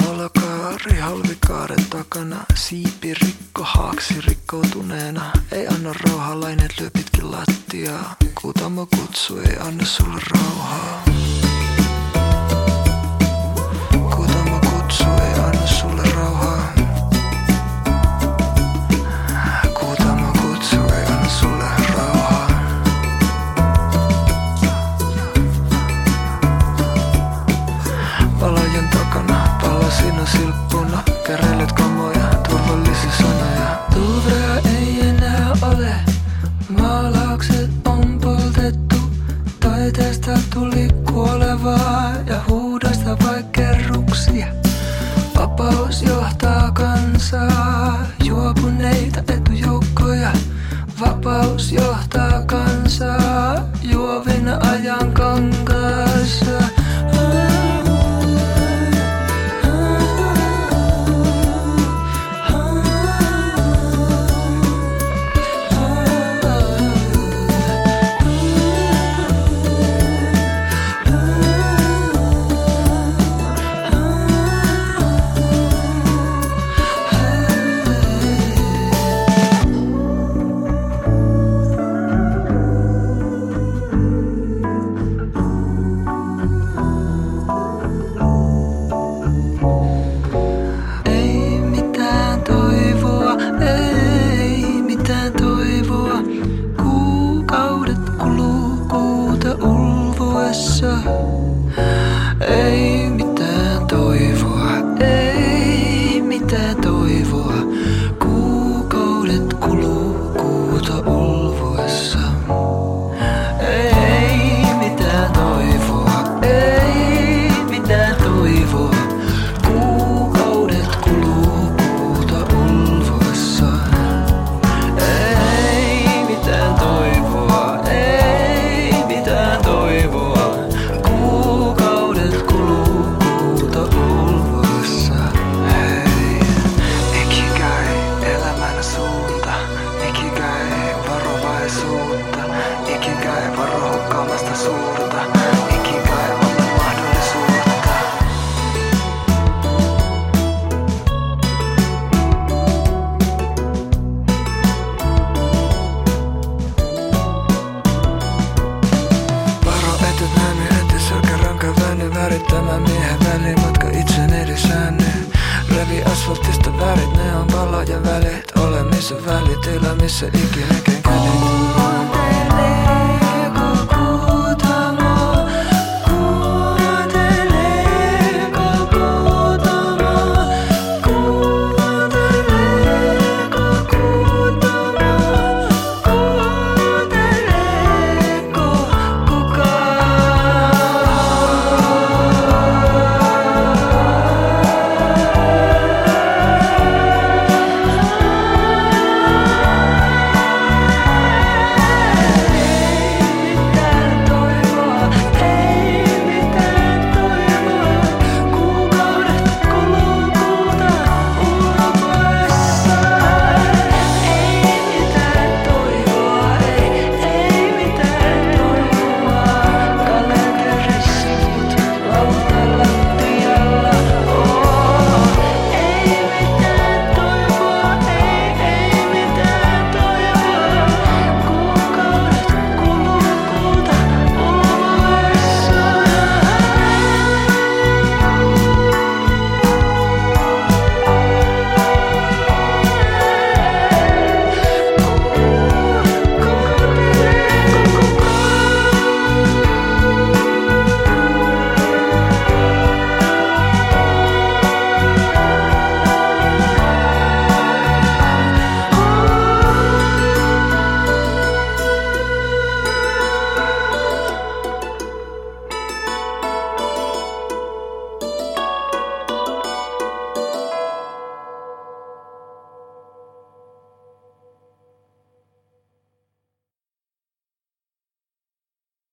Valokaari halvikaaren takana, siipi rikko haaksi rikkoutuneena. Ei anna rauhaa, laineet lyö pitkin lattiaa. Kuutamo kutsu ei anna sulle rauhaa. Palasina silppuna Kärelet kamoja, turvallisia sanoja. Ei enää ole. Maalaukset on poltettu. Taiteesta tuli kuolevaa Ja huudosta vai kerruksia Vapaus johtaa kansaa. Juopuneita etujoukkoja. Vapaus johtaa 微一 varovaisuutta, ikigai varo hukkaamasta suurta, mahdollisuutta. Varo miehen välimatka itsen edessäänne. Revi asfaltista värit, ne on palojen välit. Ole missä välitila, missä ikinä kädet.